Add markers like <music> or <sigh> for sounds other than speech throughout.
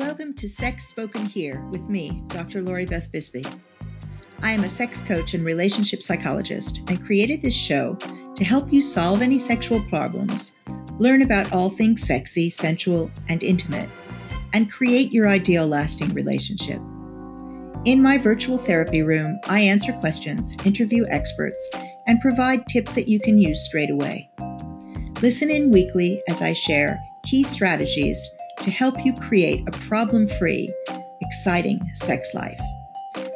Welcome to Sex Spoken Here with me, Dr. Lori Beth Bisbee. I am a sex coach and relationship psychologist and created this show to help you solve any sexual problems, learn about all things sexy, sensual, and intimate, and create your ideal lasting relationship. In my virtual therapy room, I answer questions, interview experts, and provide tips that you can use straight away. Listen in weekly as I share key strategies to help you create a problem free, exciting sex life.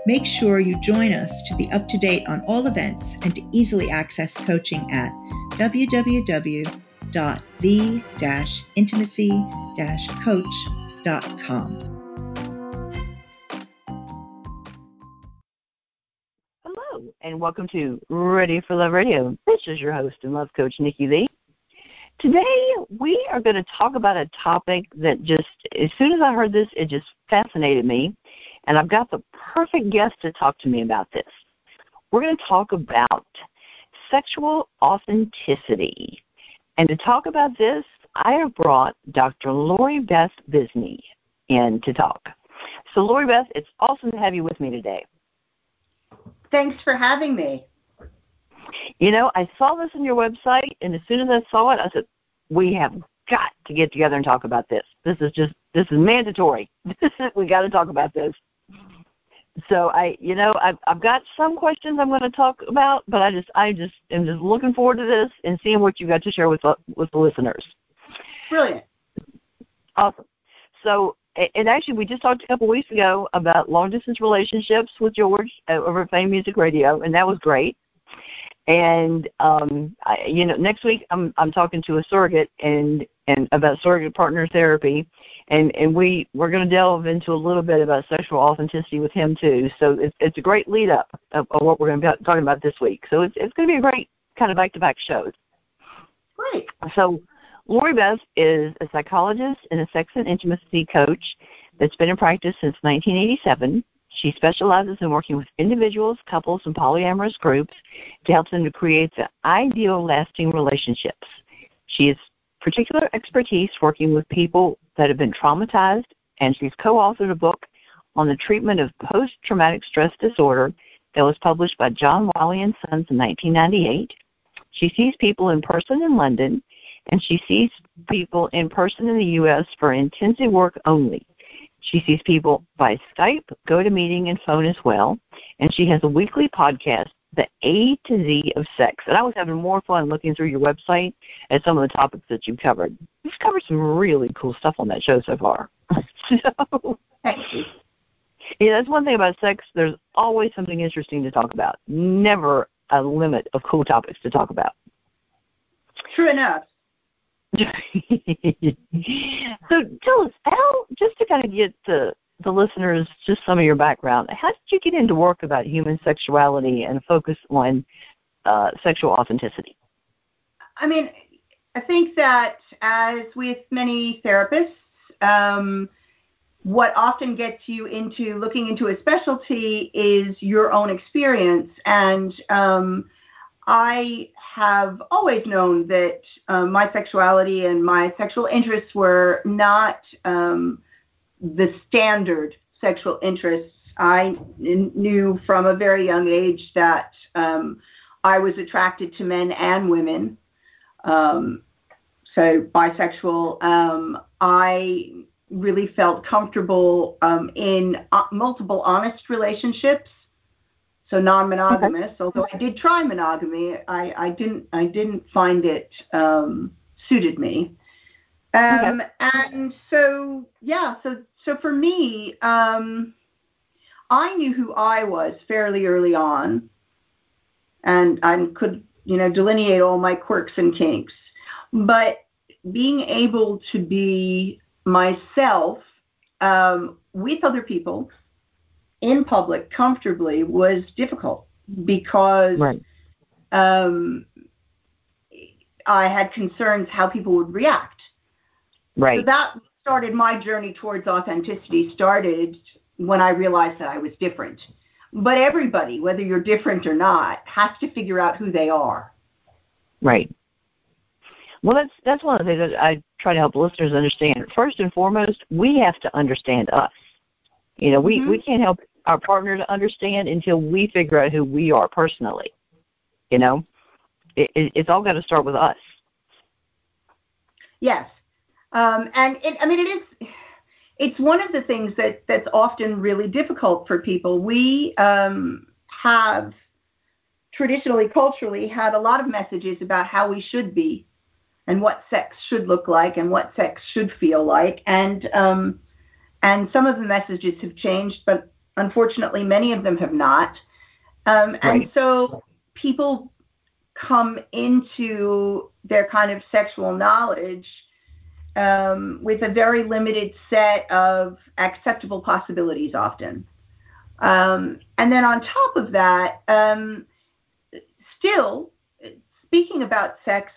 Make sure you join us to be up to date on all events and to easily access coaching at www.the-intimacy-coach.com. Hello, and welcome to Ready for Love Radio. This is your host and love coach, Nikki Lee. Today, we are going to talk about a topic that just, as soon as I heard this, it just fascinated me. And I've got the perfect guest to talk to me about this. We're going to talk about sexual authenticity. And to talk about this, I have brought Dr. Lori Beth Bisbee in to talk. So, Lori Beth, it's awesome to have you with me today. Thanks for having me. You know, I saw this on your website, and as soon as I saw it, I said, "We have got to get together and talk about this. This is just this is mandatory. <laughs> we got to talk about this." So I, you know, I've I've got some questions I'm going to talk about, but I just I just am just looking forward to this and seeing what you got to share with the, with the listeners. Brilliant. Awesome. So and actually, we just talked a couple weeks ago about long distance relationships with George uh, over at Fame Music Radio, and that was great. And um, I, you know, next week I'm I'm talking to a surrogate and and about surrogate partner therapy, and and we we're going to delve into a little bit about sexual authenticity with him too. So it's it's a great lead up of, of what we're going to be talking about this week. So it's it's going to be a great kind of back to back shows. Great. So Lori Beth is a psychologist and a sex and intimacy coach that's been in practice since 1987. She specializes in working with individuals, couples, and polyamorous groups to help them to create the ideal lasting relationships. She has particular expertise working with people that have been traumatized, and she's co authored a book on the treatment of post traumatic stress disorder that was published by John Wiley and Sons in 1998. She sees people in person in London, and she sees people in person in the U.S. for intensive work only. She sees people by Skype, GoToMeeting, and phone as well. And she has a weekly podcast, The A to Z of Sex. And I was having more fun looking through your website at some of the topics that you've covered. You've covered some really cool stuff on that show so far. <laughs> so, Thank you. Yeah, that's one thing about sex. There's always something interesting to talk about. Never a limit of cool topics to talk about. True enough. <laughs> so tell us how just to kind of get the the listeners just some of your background how did you get into work about human sexuality and focus on uh, sexual authenticity? I mean i think that as with many therapists um, what often gets you into looking into a specialty is your own experience. And um, I have always known that um, my sexuality and my sexual interests were not um, the standard sexual interests. I knew from a very young age that um, I was attracted to men and women. Um, so bisexual. Um, I really felt comfortable um, in uh, multiple honest relationships so non-monogamous. Okay. Although I did try monogamy, I, I didn't I didn't find it um, suited me. Um, okay. And so yeah, so so for me, um, I knew who I was fairly early on, and I could you know delineate all my quirks and kinks. But being able to be myself um, with other people in public comfortably was difficult because right. um, I had concerns how people would react. Right. So that started my journey towards authenticity started when I realized that I was different. But everybody, whether you're different or not, has to figure out who they are. Right. Well, that's that's one of the things that I try to help listeners understand. First and foremost, we have to understand us. You know, we Mhm. we can't help our partner to understand until we figure out who we are personally. You know, it, it, it's all got to start with us. Yes, um, and it, I mean it is. It's one of the things that that's often really difficult for people. We um, have traditionally, culturally, had a lot of messages about how we should be, and what sex should look like, and what sex should feel like, and um, and some of the messages have changed, but unfortunately, many of them have not. Um, and so people come into their kind of sexual knowledge um, with a very limited set of acceptable possibilities often. Um, and then on top of that, um, still, speaking about sex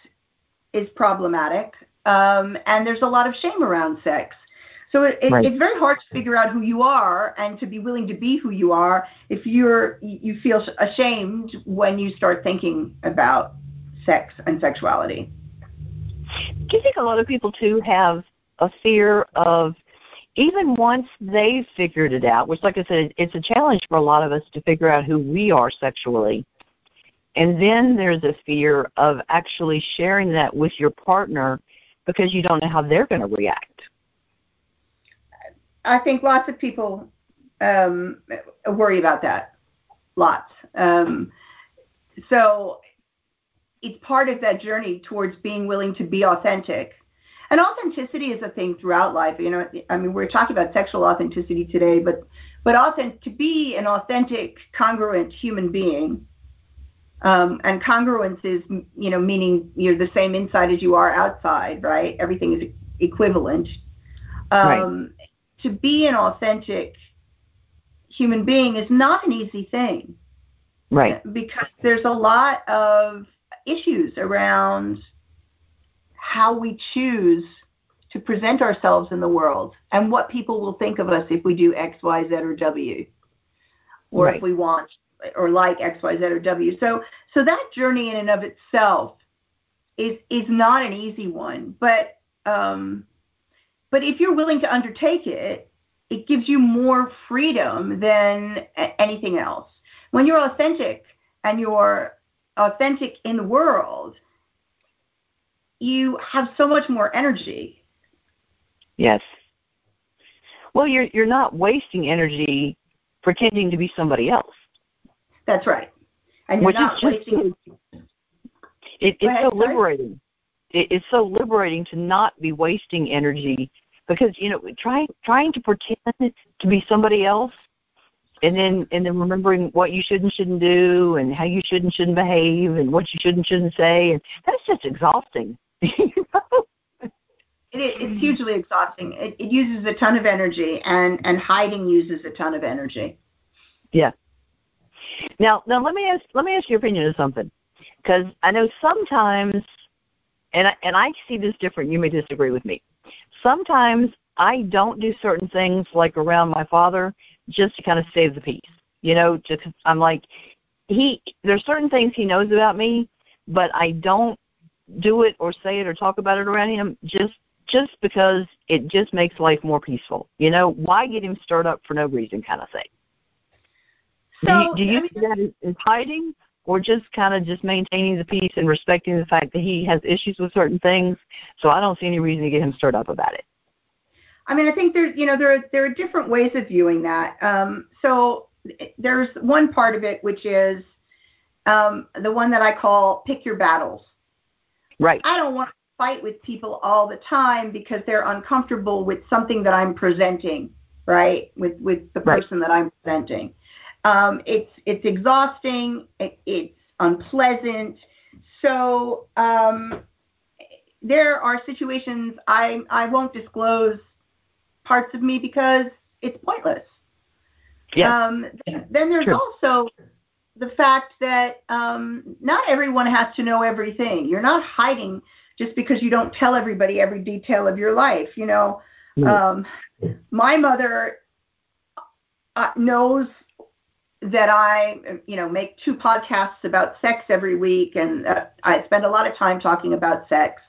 is problematic, um, and there's a lot of shame around sex. So it, it, Right. it's very hard to figure out who you are and to be willing to be who you are if you're you feel ashamed when you start thinking about sex and sexuality. Do you think a lot of people too have a fear of even once they've figured it out, which like I said, it's a challenge for a lot of us to figure out who we are sexually. And then there's a fear of actually sharing that with your partner because you don't know how they're going to react. I think lots of people um, worry about that. Lots. Um, so it's part of that journey towards being willing to be authentic. And authenticity is a thing throughout life. You know, I mean, we're talking about sexual authenticity today, but but authentic, to be an authentic, congruent human being, um, and congruence is, you know, meaning you're the same inside as you are outside, right? Everything is equivalent. Um, To be an authentic human being is not an easy thing Right. because there's a lot of issues around how we choose to present ourselves in the world and what people will think of us if we do X, Y, Z, or W, or Right. if we want or like X, Y, Z, or W. So, so that journey in and of itself is is not an easy one, but um, but if you're willing to undertake it, it gives you more freedom than anything else. When you're authentic and you're authentic in the world, you have so much more energy. Yes. Well, you're you're not wasting energy pretending to be somebody else. That's right. And you're Which not is wasting it, it's so liberating. It, it's so liberating to not be wasting energy because you know trying trying to pretend to be somebody else and then and then remembering what you should and shouldn't do and how you should and shouldn't behave and what you should and shouldn't say and that's just exhausting. <laughs> you know? it, it's hugely exhausting. It, it uses a ton of energy, and and hiding uses a ton of energy. Yeah. Now, now let me ask let me ask your opinion of something, because I know sometimes, and I, and I see this different. You may disagree with me. Sometimes I don't do certain things like around my father just to kind of save the peace. You know, just I'm like he. There's certain things he knows about me, but I don't do it or say it or talk about it around him just just because it just makes life more peaceful. You know, why get him stirred up for no reason, kind of thing. So do you, do you I mean, see that as, hiding or just kind of just maintaining the peace and respecting the fact that he has issues with certain things? So I don't see any reason to get him stirred up about it. I mean, I think there's, you know, there are there are different ways of viewing that. Um, so there's one part of it which is um, the one that I call pick your battles. Right. I don't want to fight with people all the time because they're uncomfortable with something that I'm presenting, right? With with the Right. person that I'm presenting. Um, it's it's exhausting. It, it's unpleasant. So um, there are situations I I won't disclose parts of me because it's pointless. Yeah. Um, then there's True. also the fact that um, not everyone has to know everything. You're not hiding just because you don't tell everybody every detail of your life. You know, um, my mother uh, knows that I, you know, make two podcasts about sex every week, and uh, I spend a lot of time talking about sex.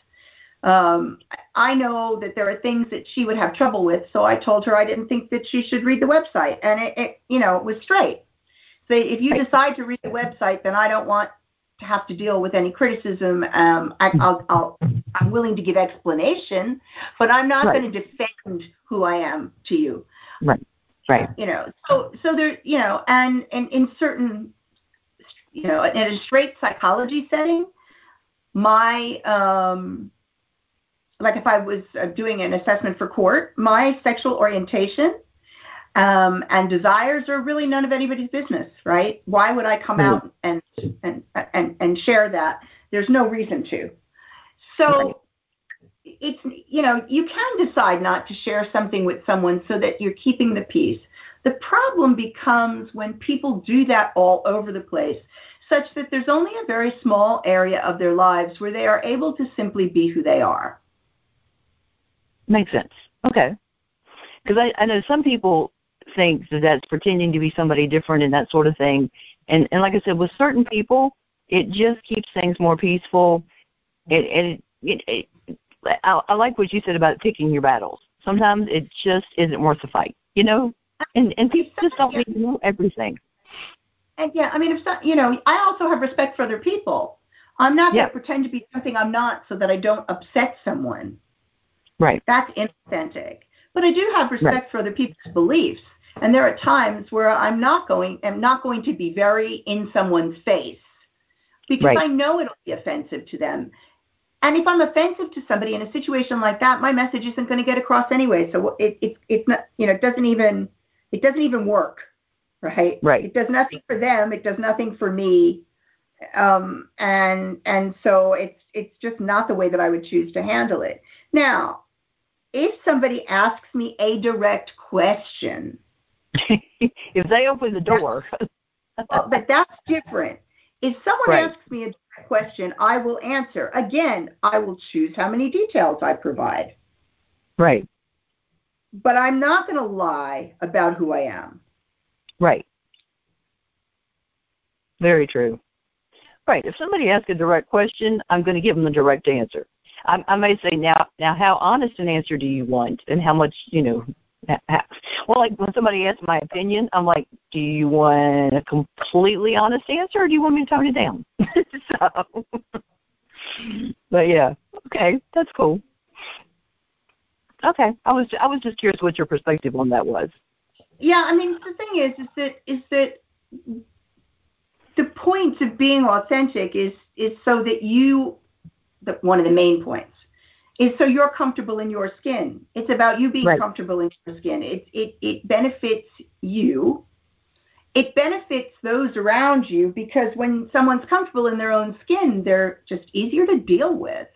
Um, I know that there are things that she would have trouble with, so I told her I didn't think that she should read the website, and it, it you know, it was straight. So if you decide to read the website, then I don't want to have to deal with any criticism. Um, I, I'll, I'll, I'm willing to give explanation, but I'm not right. going to defend who I am to you. Right. Right. You know, so so there, you know, and and in certain, you know, in a straight psychology setting, my um, like if I was uh, doing an assessment for court, my sexual orientation um, and desires are really none of anybody's business, right? Why would I come out and and and and share that? There's no reason to. So. It's you know you can decide not to share something with someone so that you're keeping the peace. The problem becomes when people do that all over the place, such that there's only a very small area of their lives where they are able to simply be who they are. Makes sense. Okay. Because I, I know some people think that that's pretending to be somebody different and that sort of thing. And and like I said, with certain people, it just keeps things more peaceful. It, it, it, it I, I like what you said about picking your battles. Sometimes it just isn't worth the fight, you know. And and people just don't need to know everything. And yeah, I mean, if so, you know, I also have respect for other people. I'm not yeah. going to pretend to be something I'm not so that I don't upset someone. Right. That's inauthentic. But I do have respect right. for other people's beliefs. And there are times where I'm not going I'm not going to be very in someone's face because right. I know it'll be offensive to them. And if I'm offensive to somebody in a situation like that, my message isn't going to get across anyway. So it, it it's not you know it doesn't even it doesn't even work, right? Right. It does nothing for them. It does nothing for me. Um, and and so it's it's just not the way that I would choose to handle it. Now, if somebody asks me a direct question, <laughs> if they open the door. well, but that's different. If someone right. asks me a question, I will answer. Again, I will choose how many details I provide. Right. But I'm not going to lie about who I am. Right. Very true. Right. If somebody asks a direct question, I'm going to give them the direct answer. I, I may say, now, now, how honest an answer do you want, and how much, you know, <laughs> well, like when somebody asks my opinion, I'm like, do you want a completely honest answer, or do you want me to tone it down? <laughs> so, but yeah, okay, that's cool. Okay, I was I was just curious what your perspective on that was. Yeah, I mean the thing is, is that is that the point of being authentic is is so that you, the, one of the main points so you're comfortable in your skin. It's about you being right. comfortable in your skin. It, it, it benefits you. It benefits those around you because when someone's comfortable in their own skin, they're just easier to deal with.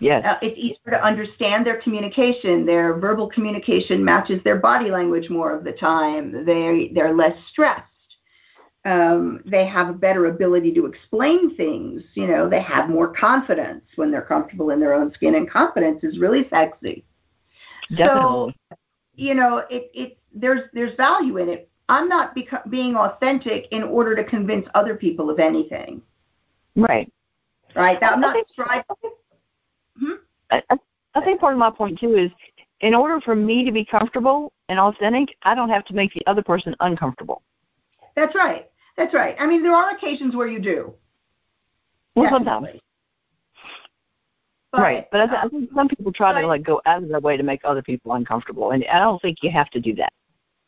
Yes. Uh, it's easier to understand their communication. Their verbal communication matches their body language more of the time. They they're less stressed um, they have a better ability to explain things. You know, they have more confidence when they're comfortable in their own skin, and confidence is really sexy. Definitely. So, you know, it, it there's there's value in it. I'm not beco- being authentic in order to convince other people of anything. Right. Right. I'm not striving. Hmm? I, I think part of my point too is, in order for me to be comfortable and authentic, I don't have to make the other person uncomfortable. That's right. That's right. I mean, there are occasions where you do. Well, sometimes. But, right, but I, um, think some people try but, to like go out of their way to make other people uncomfortable, and I don't think you have to do that.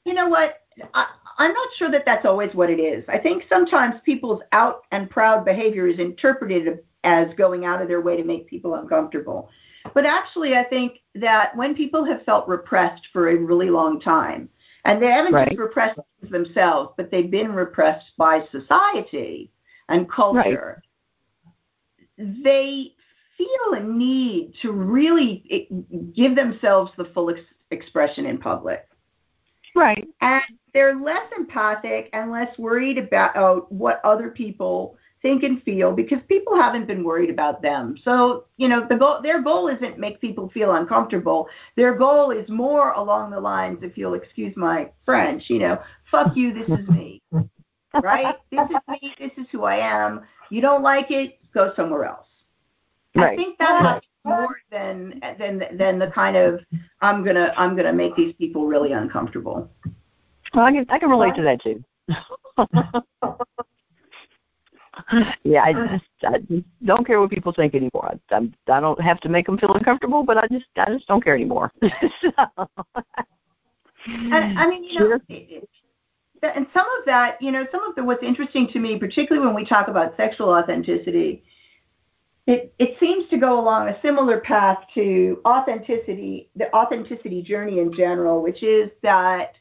You know what? I, I'm not sure that that's always what it is. I think sometimes people's out and proud behavior is interpreted as going out of their way to make people uncomfortable. But actually, I think that when people have felt repressed for a really long time, and they haven't right. just repressed themselves, but they've been repressed by society and culture. Right. They feel a need to really eh, give themselves the full ex- expression in public. Right. And they're less empathic and less worried about what other people think and feel because people haven't been worried about them. So, you know, the goal, their goal isn't make people feel uncomfortable. Their goal is more along the lines, if you'll excuse my French, you know, fuck you, this is me. <laughs> right? This is me, this is who I am. You don't like it, go somewhere else. Right. I think that more than than than the kind of I'm gonna I'm gonna make these people really uncomfortable. Well, I can I can relate to that too. <laughs> yeah, I uh, just, I just don't care what people think anymore. I, I'm, I don't have to make them feel uncomfortable, but I just I just don't care anymore. <laughs> so. And I mean, you know, it, it, and some of that, you know, some of the what's interesting to me, particularly when we talk about sexual authenticity, it it seems to go along a similar path to authenticity, the authenticity journey in general, which is that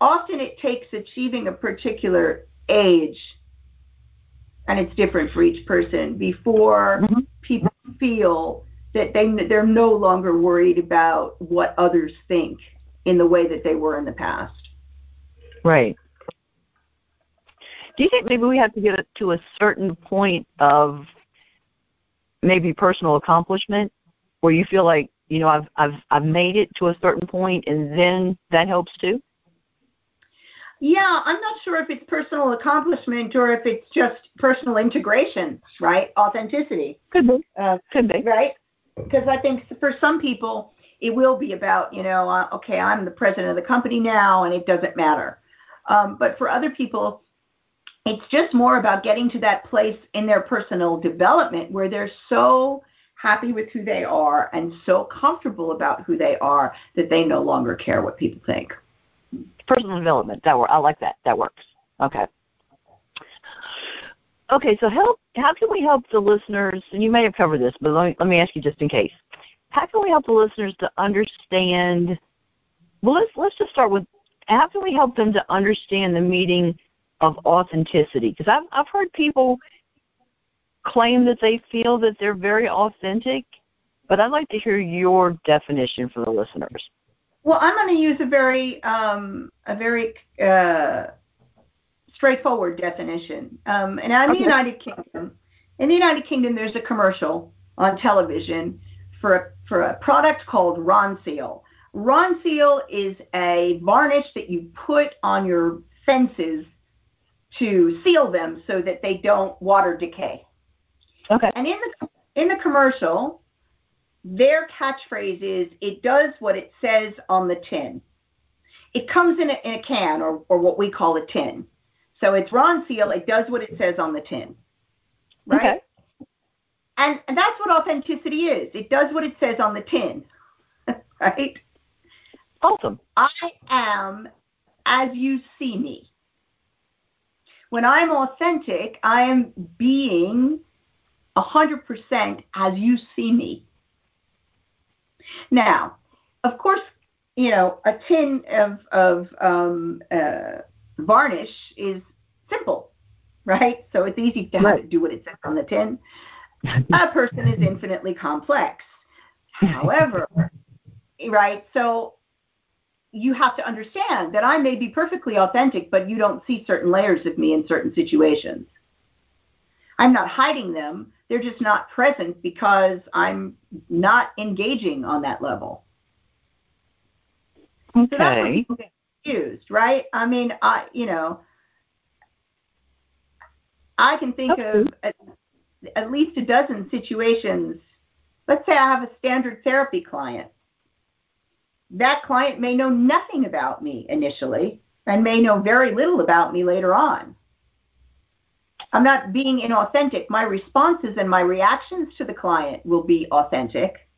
often it takes achieving a particular age and it's different for each person before mm-hmm. people feel that they they're no longer worried about what others think in the way that they were in the past. Right. Do you think maybe we have to get to a certain point of maybe personal accomplishment where you feel like you know I've I've I've made it to a certain point and then that helps too? Yeah, I'm not sure if it's personal accomplishment or if it's just personal integration, right? Authenticity. Could be. Uh, Could be. Right? Because I think for some people, it will be about, you know, uh, okay, I'm the president of the company now and it doesn't matter. Um, but for other people, it's just more about getting to that place in their personal development where they're so happy with who they are and so comfortable about who they are that they no longer care what people think personal development. That work. I like that. That works. Okay. Okay, so help. How can we help the listeners? And you may have covered this, but let me let me ask you just in case. How can we help the listeners to understand? Well, let's let's just start with how can we help them to understand the meaning of authenticity? Because I've I've heard people claim that they feel that they're very authentic, but I'd like to hear your definition for the listeners. Well, I'm going to use a very um, a very uh, straightforward definition. Um, and in okay. the United Kingdom, in the United Kingdom, there's a commercial on television for a, for a product called Ronseal. Ronseal is a varnish that you put on your fences to seal them so that they don't water decay. Okay. And in the in the commercial, their catchphrase is, it does what it says on the tin. It comes in a, in a can, or, or what we call a tin. So it's Ronseal, it does what it says on the tin. Right? Okay. And, and that's what authenticity is. It does what it says on the tin. <laughs> right? Awesome. I am as you see me. When I'm authentic, I am being 100% as you see me. Now, of course, you know, a tin of, of um, uh, varnish is simple, right? So it's easy to right. do what it says on the tin. <laughs> a person is infinitely complex. However, right? So you have to understand that I may be perfectly authentic, but you don't see certain layers of me in certain situations. I'm not hiding them. They're just not present because I'm not engaging on that level. Okay. So that's people get confused, right? I mean, I, you know, I can think okay. of at, at least a dozen situations. Let's say I have a standard therapy client. That client may know nothing about me initially and may know very little about me later on. I'm not being inauthentic. My responses and my reactions to the client will be authentic,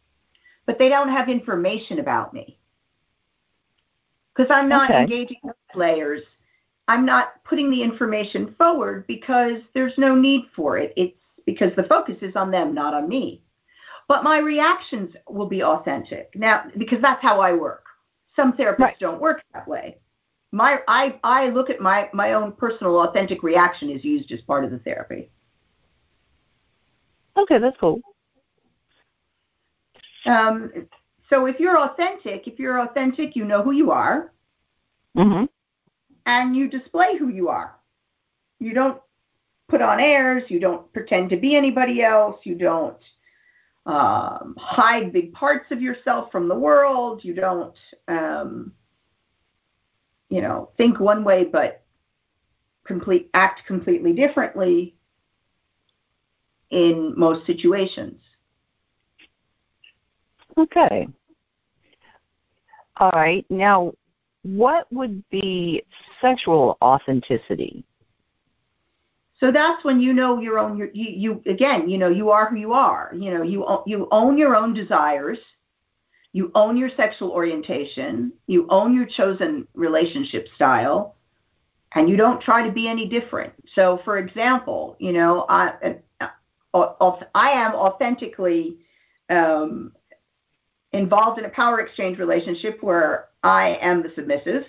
but they don't have information about me. Because I'm not okay. engaging layers. I'm not putting the information forward because there's no need for it. It's because the focus is on them, not on me. But my reactions will be authentic. Now, because that's how I work. Some therapists right. don't work that way my I I look at my my own personal authentic reaction is used as part of the therapy. Okay, that's cool. Um, so if you're authentic, if you're authentic, you know who you are, mm-hmm. and you display who you are. You don't put on airs. You don't pretend to be anybody else. You don't um, hide big parts of yourself from the world. You don't um, you know, think one way but complete act completely differently in most situations. Okay. All right. Now, what would be sexual authenticity? So that's when you know your own. You, you again, you know, you are who you are. You know, you you own your own desires. You own your sexual orientation. You own your chosen relationship style, and you don't try to be any different. So, for example, you know, I I am authentically um, involved in a power exchange relationship where I am the submissive,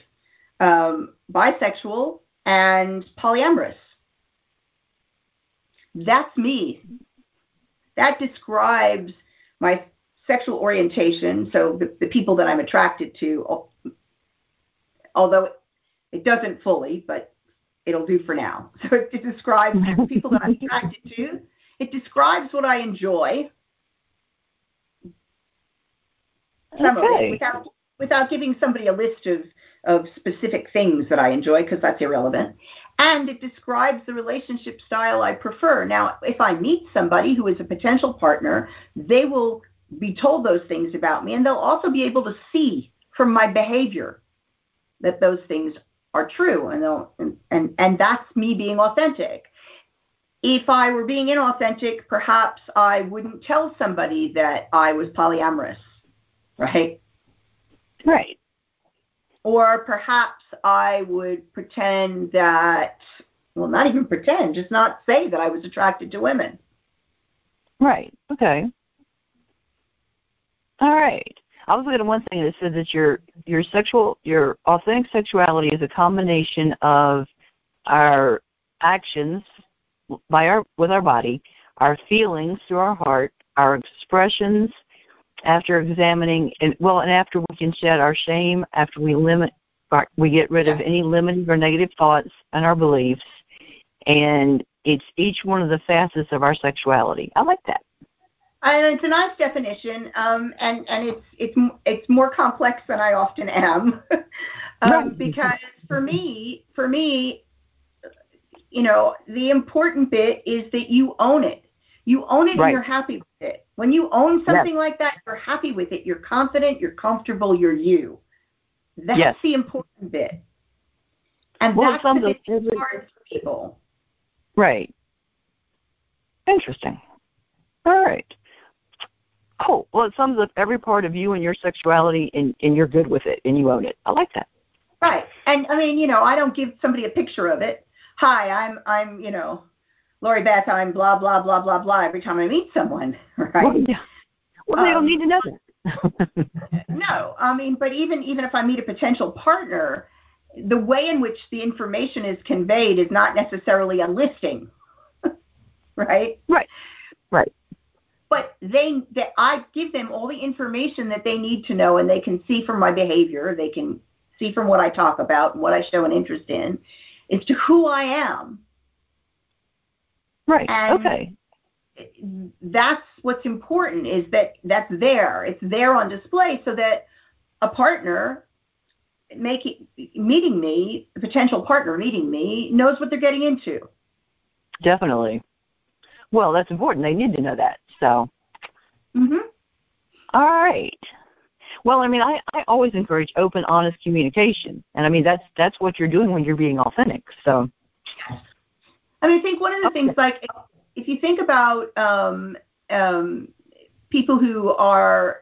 um, bisexual, and polyamorous. That's me. That describes my sexual orientation, so the, the people that I'm attracted to, although it doesn't fully, but it'll do for now. <laughs> So it describes the people that I'm attracted to. It describes what I enjoy. Some okay. of it without without giving somebody a list of, of specific things that I enjoy because that's irrelevant. And it describes the relationship style I prefer. Now, if I meet somebody who is a potential partner, they will be told those things about me and they'll also be able to see from my behavior that those things are true and and, and and that's me being authentic if I were being inauthentic, perhaps I wouldn't tell somebody that I was polyamorous, right? Right. Or perhaps I would pretend that, well, not even pretend, just not say that I was attracted to women. Right. Okay. All right. I was looking at one thing that said that your your sexual your authentic sexuality is a combination of our actions by our with our body, our feelings through our heart, our expressions after examining and well and after we can shed our shame, after we limit we get rid of any limiting or negative thoughts and our beliefs and it's each one of the facets of our sexuality. I like that. And it's a nice definition, um, and and it's it's it's more complex than I often am, <laughs> um, because for me, for me, you know, the important bit is that you own it. You own it right. and you're happy with it. When you own something yes. like that, you're happy with it. You're confident, you're comfortable, you're you. That's yes. the important bit. And well, that's the bit hard for people. Right. Interesting. All right. Cool. Well, it sums up every part of you and your sexuality, and, and you're good with it, and you own it. I like that. Right. And I mean, you know, I don't give somebody a picture of it hi, I'm I'm you know Lori Beth, I'm blah blah blah blah blah every time I meet someone, <laughs> right? Well, yeah. well they um, don't need to know that. <laughs> no, I mean, but even even if I meet a potential partner, the way in which the information is conveyed is not necessarily a listing, <laughs> right? Right. Right. But they, they, I give them all the information that they need to know, and they can see from my behavior, they can see from what I talk about and what I show an interest in, as to who I am. Right. And okay. That's what's important is that that's there. It's there on display so that a partner making meeting me, a potential partner meeting me, knows what they're getting into. Definitely. Well, that's important. They need to know that. So. Mhm. All right. Well, I mean, I, I always encourage open, honest communication, and I mean that's that's what you're doing when you're being authentic. So, I mean, I think one of the okay. things, like if you think about um, um, people who are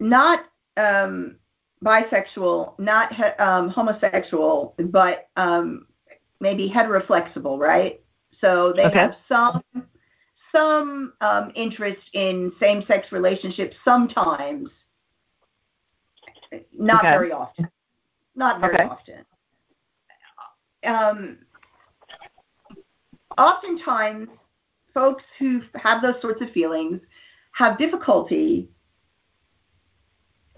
not um, bisexual, not he- um, homosexual, but um, maybe heteroflexible, right? So they okay. have some some um, interest in same-sex relationships sometimes, not okay. very often. Not very okay. often. Um, oftentimes, folks who have those sorts of feelings have difficulty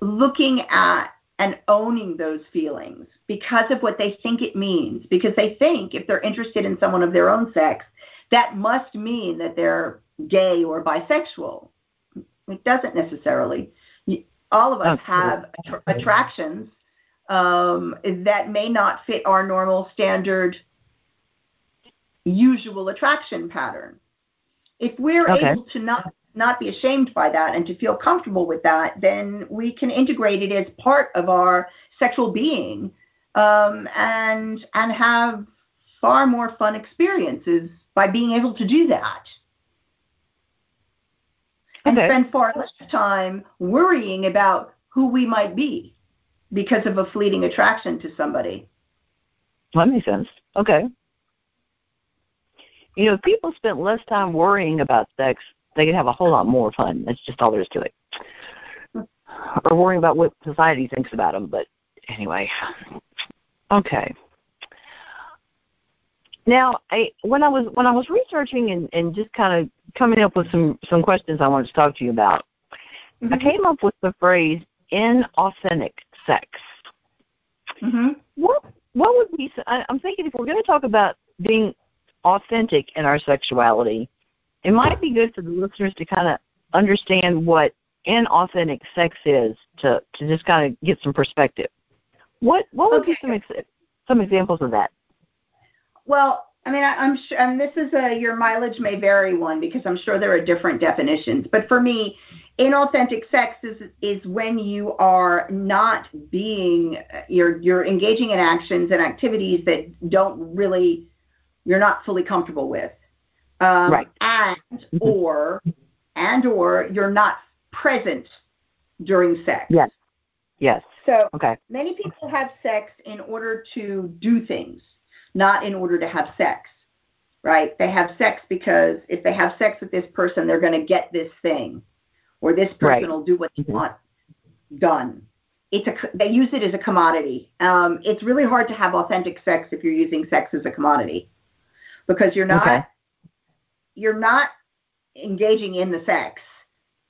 looking at and owning those feelings because of what they think it means. Because they think if they're interested in someone of their own sex, that must mean that they're gay or bisexual. It doesn't necessarily. All of us have attra- attractions um, that may not fit our normal standard usual attraction pattern. If we're okay. able to not not be ashamed by that and to feel comfortable with that, then we can integrate it as part of our sexual being um, and and have far more fun experiences by being able to do that. And Okay. spend far less time worrying about who we might be because of a fleeting attraction to somebody. That makes sense. Okay. You know, if people spent less time worrying about sex, they could have a whole lot more fun. That's just all there is to it. Or worrying about what society thinks about them. But anyway, okay. Now, I when I was when I was researching and, and just kind of coming up with some some questions I wanted to talk to you about, I came up with the phrase inauthentic sex. hmm What what would be? I- I'm thinking if we're going to talk about being authentic in our sexuality, it might be good for the listeners to kind of understand what inauthentic sex is to to just kind of get some perspective. What what would be some ex- some examples of that? Well, I mean, I, I'm sure, and this is a your mileage may vary one because I'm sure there are different definitions. But for me, inauthentic sex is is when you are not being you're you're engaging in actions and activities that don't really you're not fully comfortable with, um, Right. And Mhm. or and or you're not present during sex. Yes. Yes. So Okay. many people have sex in order to do things, not in order to have sex, right? They have sex because if they have sex with this person, they're going to get this thing, or this person Right. will do what they Mhm. want done. It's a they use it as a commodity. Um, it's really hard to have authentic sex if you're using sex as a commodity, because you're not Okay. You're not engaging in the sex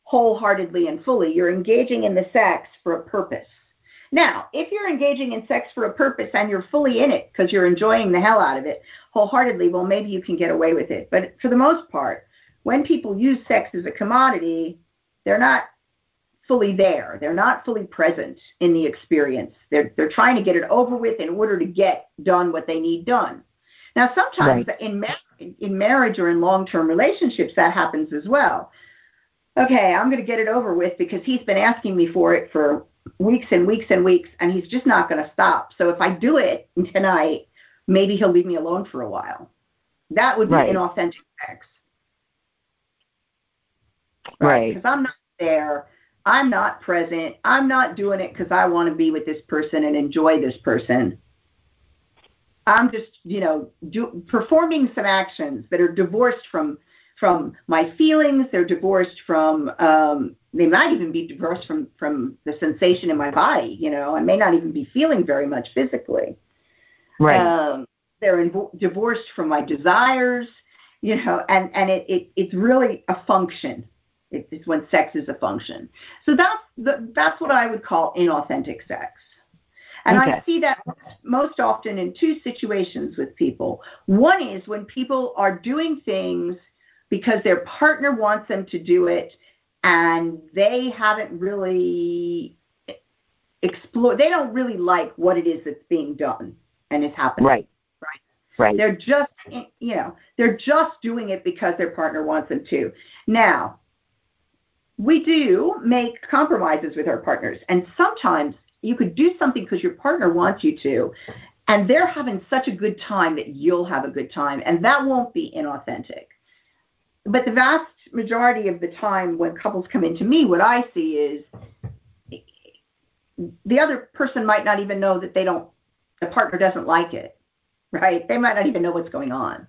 wholeheartedly and fully. You're engaging in the sex for a purpose. Now, if you're engaging in sex for a purpose and you're fully in it because you're enjoying the hell out of it wholeheartedly, well, maybe you can get away with it. But for the most part, when people use sex as a commodity, they're not fully there. They're not fully present in the experience. They're they're trying to get it over with in order to get done what they need done. Now, sometimes in ma- in marriage or in long-term relationships that happens as well. Okay, I'm going to get it over with because he's been asking me for it for weeks and weeks and weeks, and he's just not going to stop. So if I do it tonight, maybe he'll leave me alone for a while. That would be Right. inauthentic sex. Right. Because I'm not there. I'm not present. I'm not doing it because I want to be with this person and enjoy this person. I'm just, you know, do, performing some actions that are divorced from from my feelings. They're divorced from. Um, they might even be divorced from from the sensation in my body. You know, I may not even be feeling very much physically. Right. Um, they're invo- divorced from my desires. You know, and and it, it it's really a function. It, it's when sex is a function. So that's the, that's what I would call inauthentic sex. And Okay. I see that most often in two situations with people. One is when people are doing things because their partner wants them to do it and they haven't really explored, they don't really like what it is that's being done and is happening. right. Right. Right. They're just, you know, they're just doing it because their partner wants them to. Now, we do make compromises with our partners, and sometimes you could do something because your partner wants you to, and they're having such a good time that you'll have a good time, and that won't be inauthentic. But the vast majority of the time when couples come into me, what I see is the other person might not even know that they don't, the partner doesn't like it, right? They might not even know what's going on.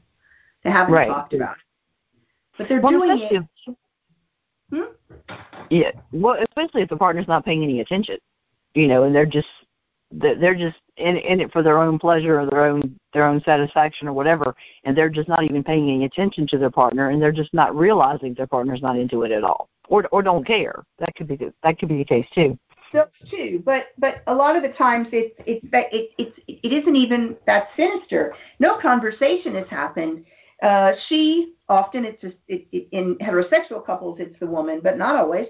They haven't Right. talked about it. But they're Well, doing it. Hmm? Yeah, well, especially if the partner's not paying any attention, you know, and they're just they're just in in it for their own pleasure or their own their own satisfaction or whatever, and they're just not even paying any attention to their partner, and they're just not realizing their partner's not into it at all, or or don't care. That could be the, that could be the case too. Those too, but but a lot of the times it's it's it it's it isn't even that sinister. No conversation has happened. Uh, she often it's just it, it, in heterosexual couples it's the woman, but not always.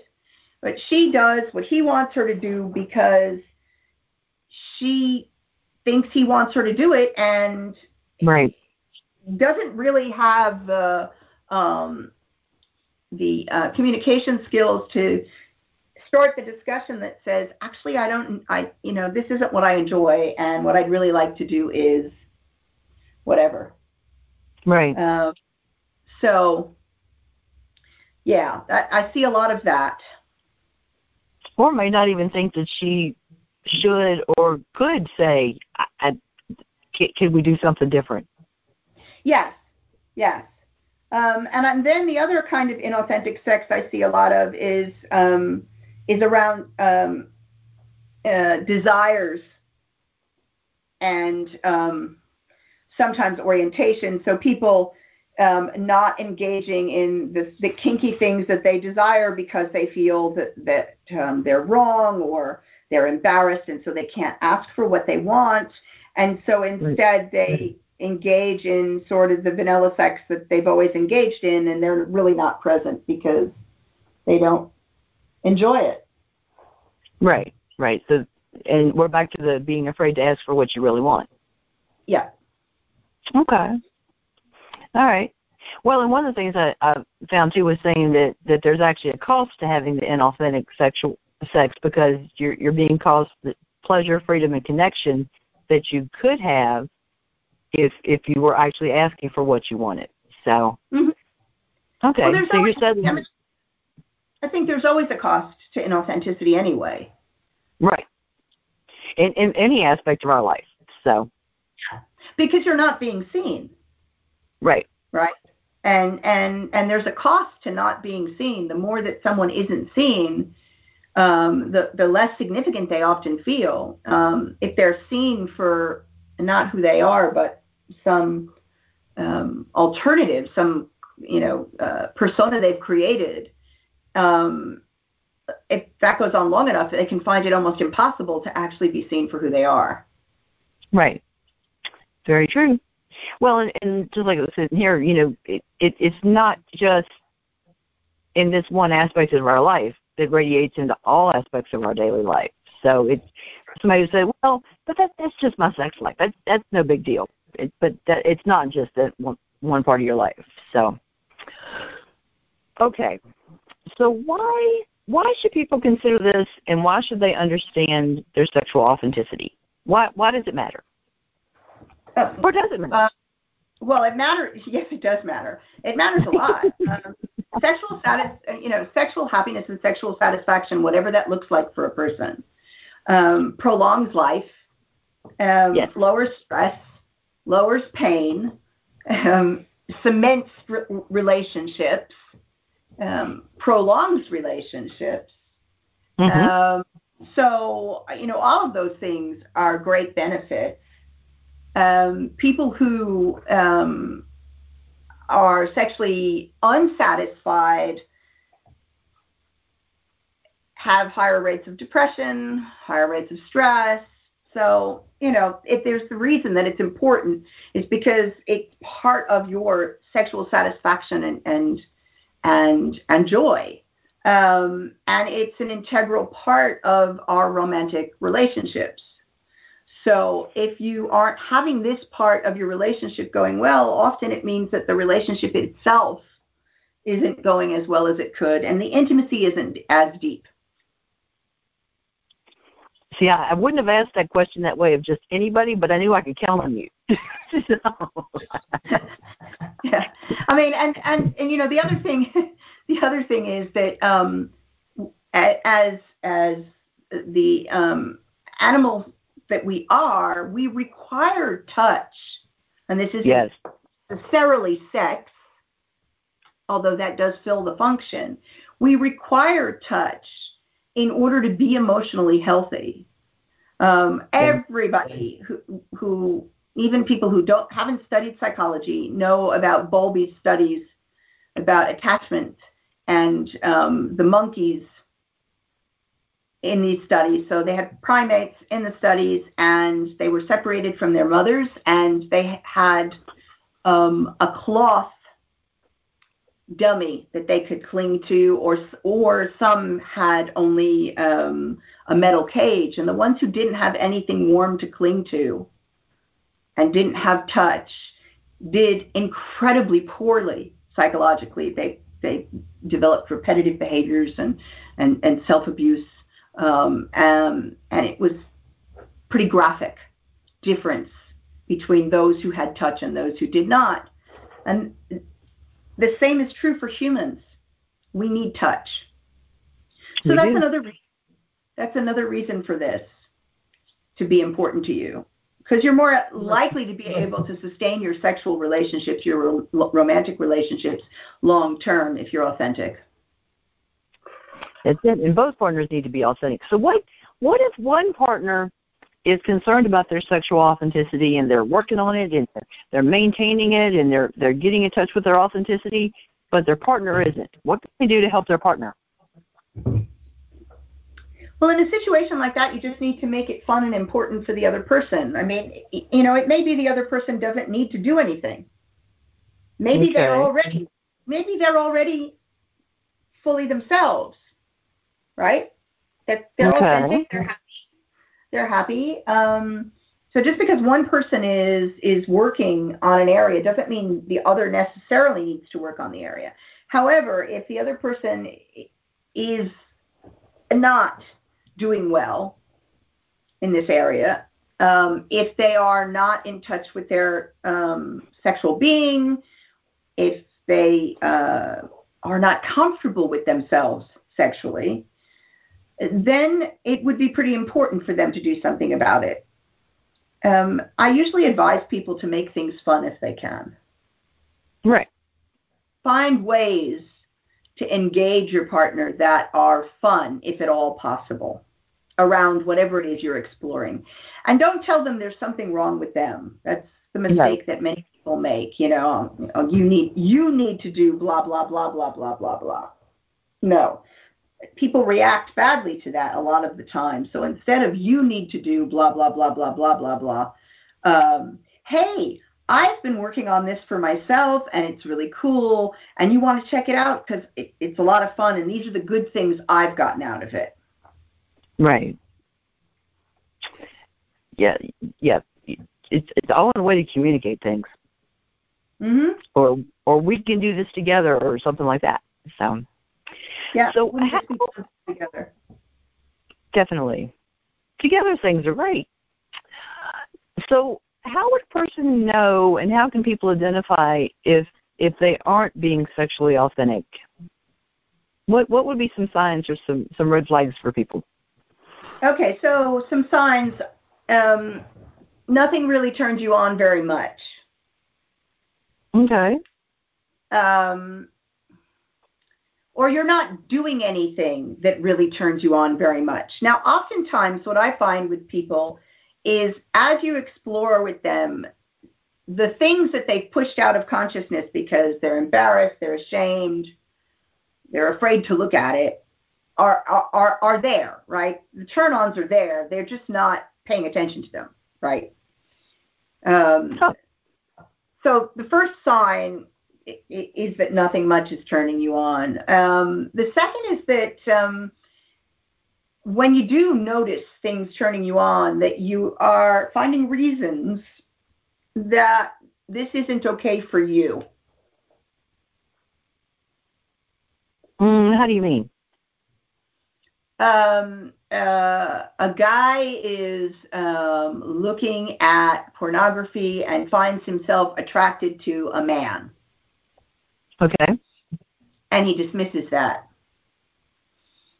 But she does what he wants her to do because she thinks he wants her to do it, and Right. doesn't really have the um, the uh, communication skills to start the discussion that says, actually, I don't, I, you know, this isn't what I enjoy, and what I'd really like to do is whatever. Right. Um, so, yeah, I, I see a lot of that. Or may not even think that she should or could say, I, I, can, can we do something different? Yes, yes. Um, and then the other kind of inauthentic sex I see a lot of is um, is around um, uh, desires and um, sometimes orientation. So people um, not engaging in the, the, kinky things that they desire because they feel that that um, they're wrong or they're embarrassed, and so they can't ask for what they want. And so instead, they engage in sort of the vanilla sex that they've always engaged in, and they're really not present because they don't enjoy it. Right, right. So, and we're back to the being afraid to ask for what you really want. Yeah. Okay. All right. Well, and one of the things I, I found too was saying that that there's actually a cost to having the inauthentic sexual sex because you're you're being caused the pleasure, freedom, and connection that you could have if if you were actually asking for what you wanted. So. Mm-hmm. Okay. Well, so you said. I, I think there's always a cost to inauthenticity anyway. Right. In in any aspect of our life. So. Because you're not being seen. Right. Right. And and and there's a cost to not being seen. The more that someone isn't seen, um, the the less significant they often feel. Um, if they're seen for not who they are, but some um, alternative, some you know uh, persona they've created. Um, if that goes on long enough, they can find it almost impossible to actually be seen for who they are. Right. Very true. Well, and, and just like I said here, you know, it, it it's not just in this one aspect of our life. It radiates into all aspects of our daily life. So it's somebody who said, "Well, but that that's just my sex life. That's that's no big deal." It, but that it's not just that one one part of your life. So, okay. So why why should people consider this, and why should they understand their sexual authenticity? Why why does it matter? Uh, or does it matter? Uh, well, it matters. <laughs> Yes, it does matter. It matters a lot. <laughs> um, sexual status, you know, sexual happiness and sexual satisfaction, whatever that looks like for a person, um, prolongs life, um, yes. lowers stress, lowers pain, um, cements re- relationships, um, prolongs relationships. Mm-hmm. Um, so, you know, all of those things are great benefits um, people who um, are sexually unsatisfied have higher rates of depression, higher rates of stress. So, you know, if there's the reason that it's important, it's because it's part of your sexual satisfaction and and and, and joy. Um, and it's an integral part of our romantic relationships. So if you aren't having this part of your relationship going well, often it means that the relationship itself isn't going as well as it could, and the intimacy isn't as deep. See, I, I wouldn't have asked that question that way of just anybody, but I knew I could count on you. <laughs> <laughs> yeah, I mean, and and and you know, the other thing, <laughs> the other thing is that um, as as the um, animal that we are, we require touch. And this isn't yes. necessarily sex, although that does fill the function. We require touch in order to be emotionally healthy. Um, everybody who, who, even people who don't haven't studied psychology, know about Bowlby's studies about attachment and um, the monkeys in these studies. So they had primates in the studies, and they were separated from their mothers, and they had um, a cloth dummy that they could cling to, or or some had only um, a metal cage. And the ones who didn't have anything warm to cling to and didn't have touch did incredibly poorly psychologically. They they developed repetitive behaviors and and, and self abuse, um, um, and it was pretty graphic difference between those who had touch and those who did not. And the same is true for humans. We need touch. So We that's do. another re- that's another reason for this to be important to you because you're more likely to be able to sustain your sexual relationships, your ro- romantic relationships long term if you're authentic. And both partners need to be authentic. So what what if one partner is concerned about their sexual authenticity and they're working on it and they're maintaining it and they're they're getting in touch with their authenticity, but their partner isn't? What can they do to help their partner? Well, in a situation like that, you just need to make it fun and important for the other person. I mean, you know, it may be the other person doesn't need to do anything. Maybe they're already maybe they're already fully themselves, right? That they're Okay. authentic, they're happy. They're happy. Um, so just because one person is is working on an area doesn't mean the other necessarily needs to work on the area. However, if the other person is not doing well in this area, um, if they are not in touch with their um, sexual being, if they uh, are not comfortable with themselves sexually, then it would be pretty important for them to do something about it. Um, I usually advise people to make things fun if they can. Right. Find ways to engage your partner that are fun, if at all possible, around whatever it is you're exploring. And don't tell them there's something wrong with them. That's the mistake that many people make. You know, you need you need to do blah blah blah blah blah blah blah. No, people react badly to that a lot of the time. So instead of you need to do blah blah blah blah blah blah blah, um, hey, I've been working on this for myself and it's really cool, and you want to check it out because it, it's a lot of fun, and these are the good things I've gotten out of it. Right. Yeah, yeah. It's it's all in a way to communicate things, hmm or or we can do this together, or something like that. So Yeah. So we how- together. definitely, together things are great. So how would a person know, and how can people identify if if they aren't being sexually authentic? What what would be some signs or some some red flags for people? Okay, so some signs. Um, nothing really turns you on very much. Okay. um, or you're not doing anything that really turns you on very much. Now, oftentimes, what I find with people is as you explore with them, the things that they've pushed out of consciousness because they're embarrassed, they're ashamed, they're afraid to look at it, are are are, there, right? The turn-ons are there. They're just not paying attention to them, right? Um, so the first sign is that nothing much is turning you on. Um, the second is that um, when you do notice things turning you on, that you are finding reasons that this isn't okay for you. Mm, how do you mean? Um, uh, a guy is um, looking at pornography and finds himself attracted to a man, Okay. and he dismisses that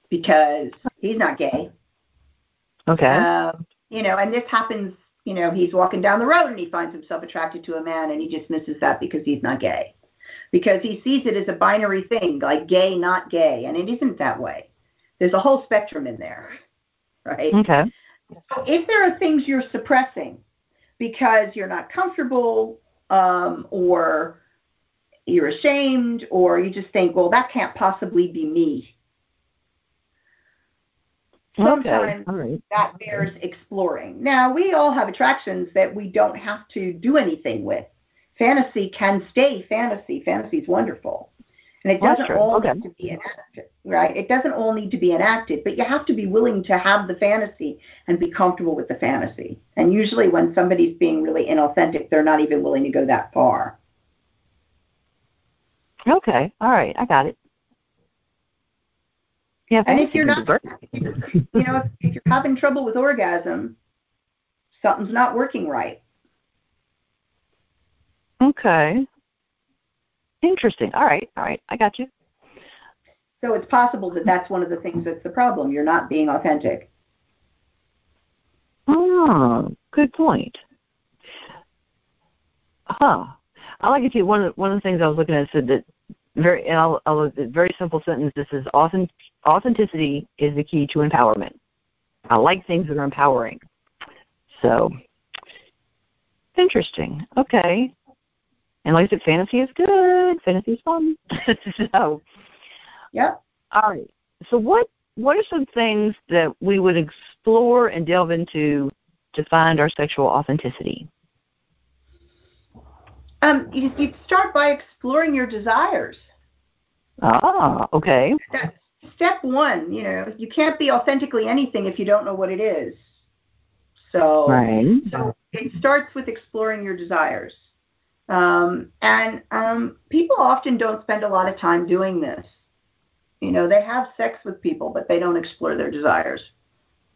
because he's not gay. Okay. Um, you know, and this happens, you know, he's walking down the road and he finds himself attracted to a man and he dismisses that because he's not gay. Because he sees it as a binary thing, like gay, not gay, and it isn't that way. There's a whole spectrum in there, <laughs> right? okay. So if there are things you're suppressing because you're not comfortable um, or you're ashamed or you just think, well, that can't possibly be me. Okay. Sometimes that bears exploring. Now, we all have attractions that we don't have to do anything with. Fantasy can stay fantasy. Fantasy is wonderful. And it doesn't all Okay. need to be enacted, right? It doesn't all need to be enacted, but you have to be willing to have the fantasy and be comfortable with the fantasy. And usually, when somebody's being really inauthentic, they're not even willing to go that far. Okay. All right. I got it. Yeah, and if you're not, <laughs> you know, if, if you're having trouble with orgasm, something's not working right. Okay. Interesting. All right. All right. I got you. So it's possible that that's one of the things that's the problem. You're not being authentic. Oh, good point. Huh. I like it too. One of the, one of the things I was looking at said that very and I'll, I'll very simple sentence. This is authentic, authenticity is the key to empowerment. I like things that are empowering. So interesting. Okay. And like I said, fantasy is good. Fantasy is fun. <laughs> so yeah. All right. So what what are some things that we would explore and delve into to find our sexual authenticity? Um, you, you start by exploring your desires. Ah, okay. That's step one. You know, you can't be authentically anything if you don't know what it is. So, right. so it starts with exploring your desires. Um, and um, people often don't spend a lot of time doing this. You know, they have sex with people, but they don't explore their desires.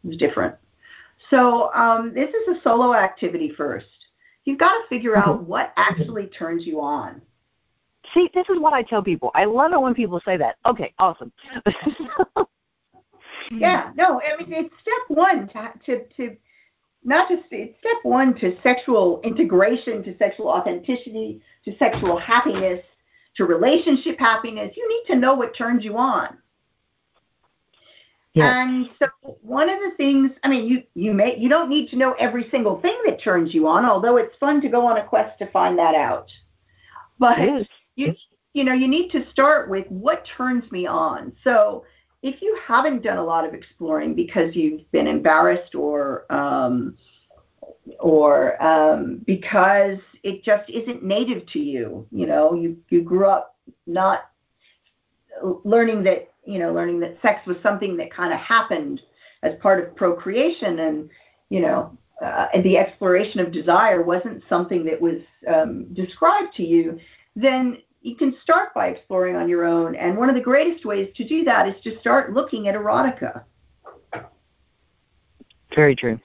It's different. So um, this is a solo activity first. You've got to figure out mm-hmm. what actually turns you on. See, this is what I tell people. I love it when people say that. Okay, awesome. <laughs> yeah, no, I mean it's step one to to, to not just it's step one to sexual integration, to sexual authenticity, to sexual happiness, to relationship happiness. You need to know what turns you on. Yes. And so one of the things, I mean, you you may you don't need to know every single thing that turns you on, although it's fun to go on a quest to find that out. But. You you know, you need to start with what turns me on. So if you haven't done a lot of exploring because you've been embarrassed or um, or um, because it just isn't native to you, you know, you you grew up not learning that you know learning that sex was something that kind of happened as part of procreation and you know uh, and the exploration of desire wasn't something that was um, described to you, then you can start by exploring on your own. And one of the greatest ways to do that is to start looking at erotica. Very true.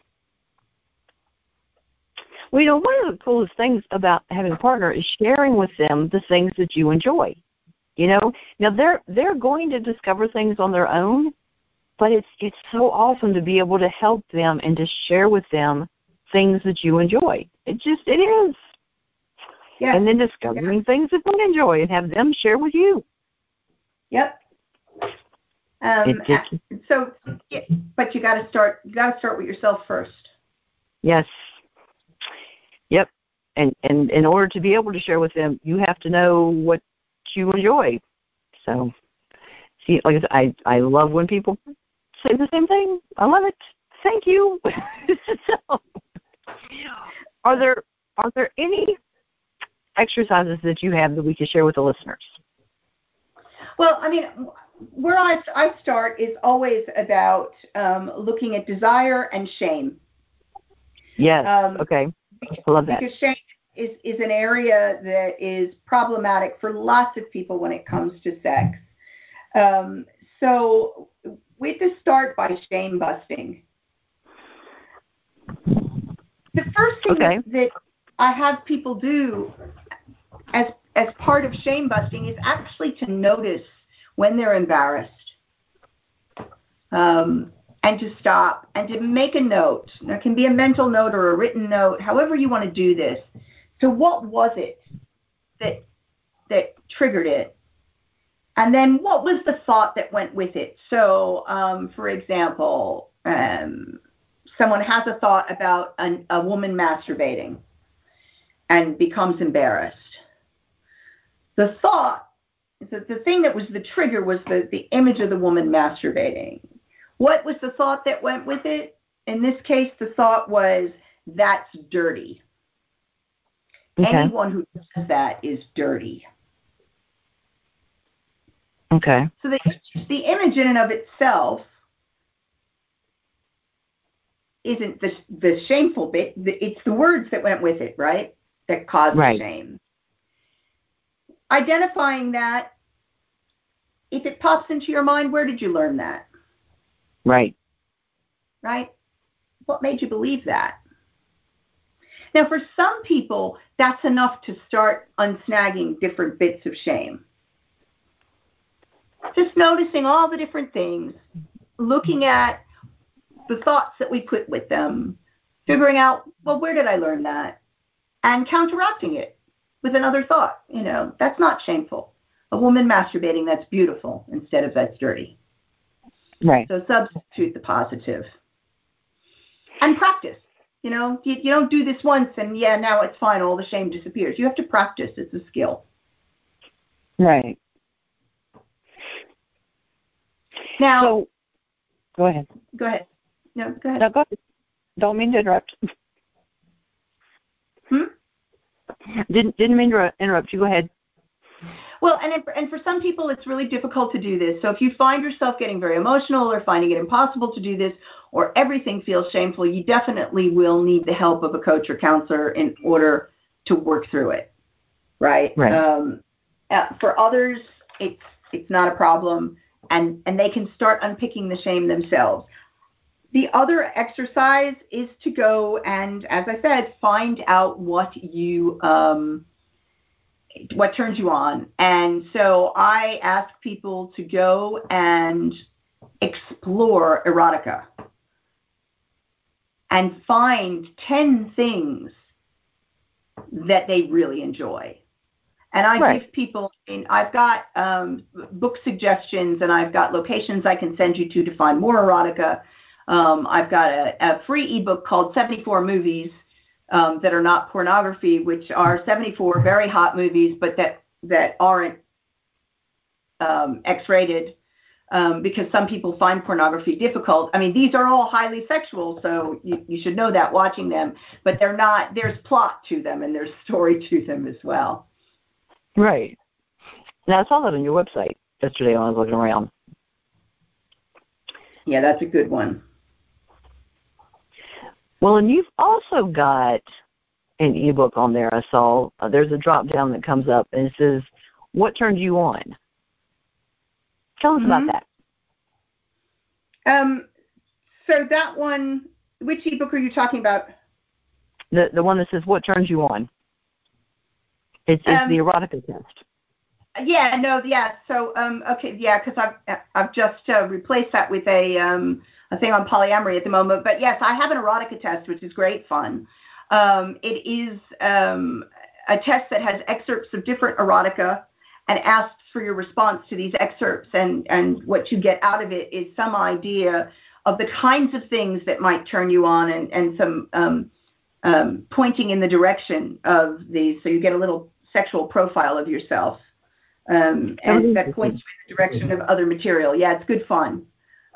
Well, you know, one of the coolest things about having a partner is sharing with them the things that you enjoy. You know, now they're they're going to discover things on their own, but it's it's so awesome to be able to help them and to share with them things that you enjoy. It just it is. And then discovering things that they enjoy and have them share with you. Yep. Um, so, but you got to start. You got to start with yourself first. Yes. Yep. And and in order to be able to share with them, you have to know what you enjoy. So, see, like I I love when people say the same thing. I love it. Thank you. <laughs> so, are there are there any exercises that you have that we could share with the listeners? Well, I mean, where I, I start is always about um, looking at desire and shame. Yes. Um, okay. I love that. Because shame is, is an area that is problematic for lots of people when it comes to sex. Um, so we have to start by shame busting. The first thing okay. that I have people do as as part of shame busting is actually to notice when they're embarrassed um, and to stop and to make a note. There can be a mental note or a written note, however you want to do this. So what was it that that triggered it? And then what was the thought that went with it? So, um, for example, um, someone has a thought about an, a woman masturbating and becomes embarrassed. The thought, the, the thing that was the trigger was the, the image of the woman masturbating. What was the thought that went with it? In this case, the thought was, that's dirty. Okay. Anyone who does that is dirty. Okay. So the, the image in and of itself isn't the, the shameful bit. It's the words that went with it, right? That caused right. shame. identifying that, if it pops into your mind, where did you learn that? Right. Right? What made you believe that? Now, for some people, that's enough to start unsnagging different bits of shame. Just noticing all the different things, looking at the thoughts that we put with them, figuring out, well, where did I learn that? And counteracting it with another thought. You know, that's not shameful. A woman masturbating, that's beautiful instead of that's dirty. Right. So substitute the positive. And practice. You know, you, you don't do this once and yeah, now it's fine, all the shame disappears. You have to practice. It's a skill. Right. Now, so, go ahead. Go ahead. No, go ahead. No, go ahead. Don't mean to interrupt. <laughs> Hmm? Didn't didn't mean to interrupt you. Go ahead. Well, and it, and for some people, it's really difficult to do this. So if you find yourself getting very emotional or finding it impossible to do this, or everything feels shameful, you definitely will need the help of a coach or counselor in order to work through it. Right. Right. Um, uh, for others, it's it's not a problem, and and they can start unpicking the shame themselves. The other exercise is to go and, as I said, find out what you um, what turns you on. And so I ask people to go and explore erotica and find 10 things that they really enjoy. And I Right. give people, I mean, I've got um, book suggestions and I've got locations I can send you to to find more erotica. Um, I've got a, a free ebook called 74 Movies um, that are not pornography, which are 74 very hot movies, but that that aren't um, X-rated um, because some people find pornography difficult. I mean, these are all highly sexual, so you, you should know that watching them. But they're not. There's plot to them and there's story to them as well. Right. Now I saw that on your website yesterday when I was looking around. Yeah, that's a good one. Well, and you've also got an ebook on there. I saw uh, there's a drop down that comes up and it says, "What turned you on?" Tell us Mhm. about that. Um, so that one, which ebook are you talking about? The the one that says, "What turns you on?" It's, it's Um, the erotica test. Yeah, no, yeah. So, um, okay, yeah, because I've I've just uh, replaced that with a um, a thing on polyamory at the moment. But yes, I have an erotica test, which is great fun. Um, it is um, a test that has excerpts of different erotica and asks for your response to these excerpts, and and what you get out of it is some idea of the kinds of things that might turn you on, and and some um, um, pointing in the direction of these, so you get a little sexual profile of yourself um, and that points you in the direction of other material. Yeah, it's good fun.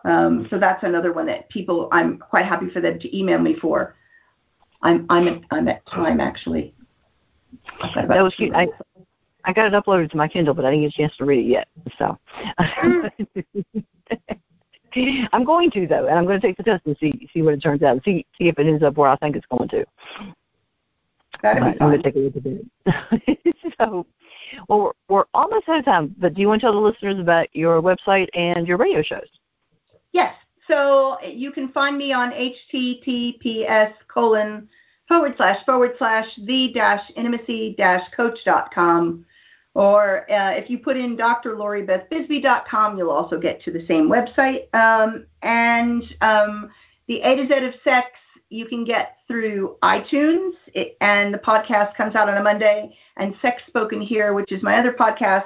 Um, so that's another one that people I'm quite happy for them to email me for. I'm I'm at, I'm at time actually. That was cute. I. I got it uploaded to my Kindle, but I didn't get a chance to read it yet. So <laughs> I'm going to though, and I'm going to take the test and see see what it turns out, and see see if it ends up where I think it's going to. That'd be I'm going to take a look at it. <laughs> so, well, we're, we're almost out of time. But do you want to tell the listeners about your website and your radio shows? Yes. So you can find me on https colon forward slash forward slash the dash intimacy dash coach dot com. Or uh, if you put in drloribethbisbee.com, you'll also get to the same website. Um, and um, the A to Z of Sex you can get through iTunes, it, and the podcast comes out on a Monday. And Sex Spoken Here, which is my other podcast,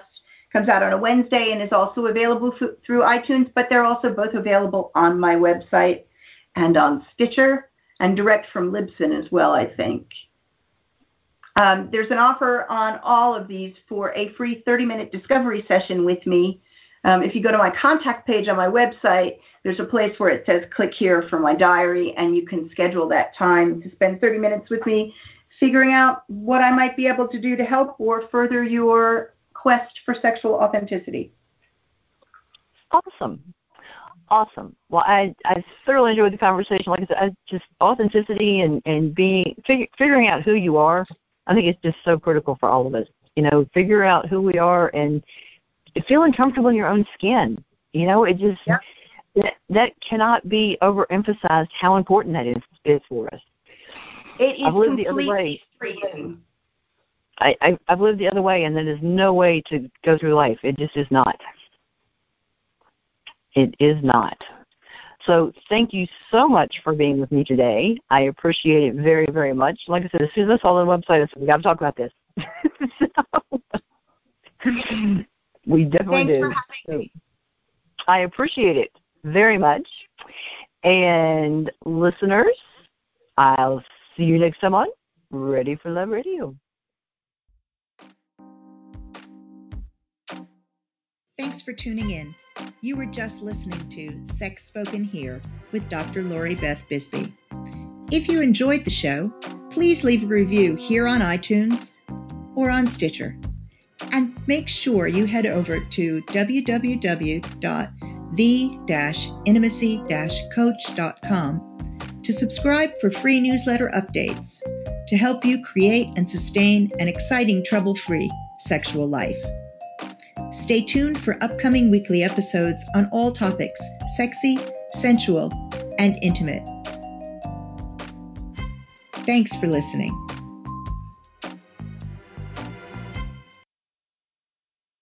comes out on a Wednesday and is also available f- through iTunes, but they're also both available on my website and on Stitcher and direct from Libsyn as well, I think. Um, there's an offer on all of these for a free 30 minute discovery session with me. Um, if you go to my contact page on my website, there's a place where it says click here for my diary, and you can schedule that time to spend 30 minutes with me figuring out what I might be able to do to help or further your quest for sexual authenticity. Awesome. Awesome. Well, I I thoroughly enjoyed the conversation. Like I said, I just authenticity and and being fig, figuring out who you are. I think it's just so critical for all of us. You know, figure out who we are and feeling comfortable in your own skin. You know, it just yep. that, that cannot be overemphasized how important that is is for us. It is completely the other way. freeing. I, I I've lived the other way, and there is no way to go through life. It just is not. It is not. So thank you so much for being with me today. I appreciate it very, very much. Like I said, as soon as I saw the website, I said, we got to talk about this. <laughs> so, <laughs> we definitely Thanks do. So, I appreciate it very much. And listeners, I'll see you next time on Ready for Love Radio. Thanks for tuning in. You were just listening to Sex Spoken Here with Dr. Lori Beth Bisbee. If you enjoyed the show, please leave a review here on iTunes or on Stitcher. And make sure you head over to www.the-intimacy-coach.com to subscribe for free newsletter updates to help you create and sustain an exciting trouble-free sexual life. Stay tuned for upcoming weekly episodes on all topics sexy, sensual, and intimate. Thanks for listening.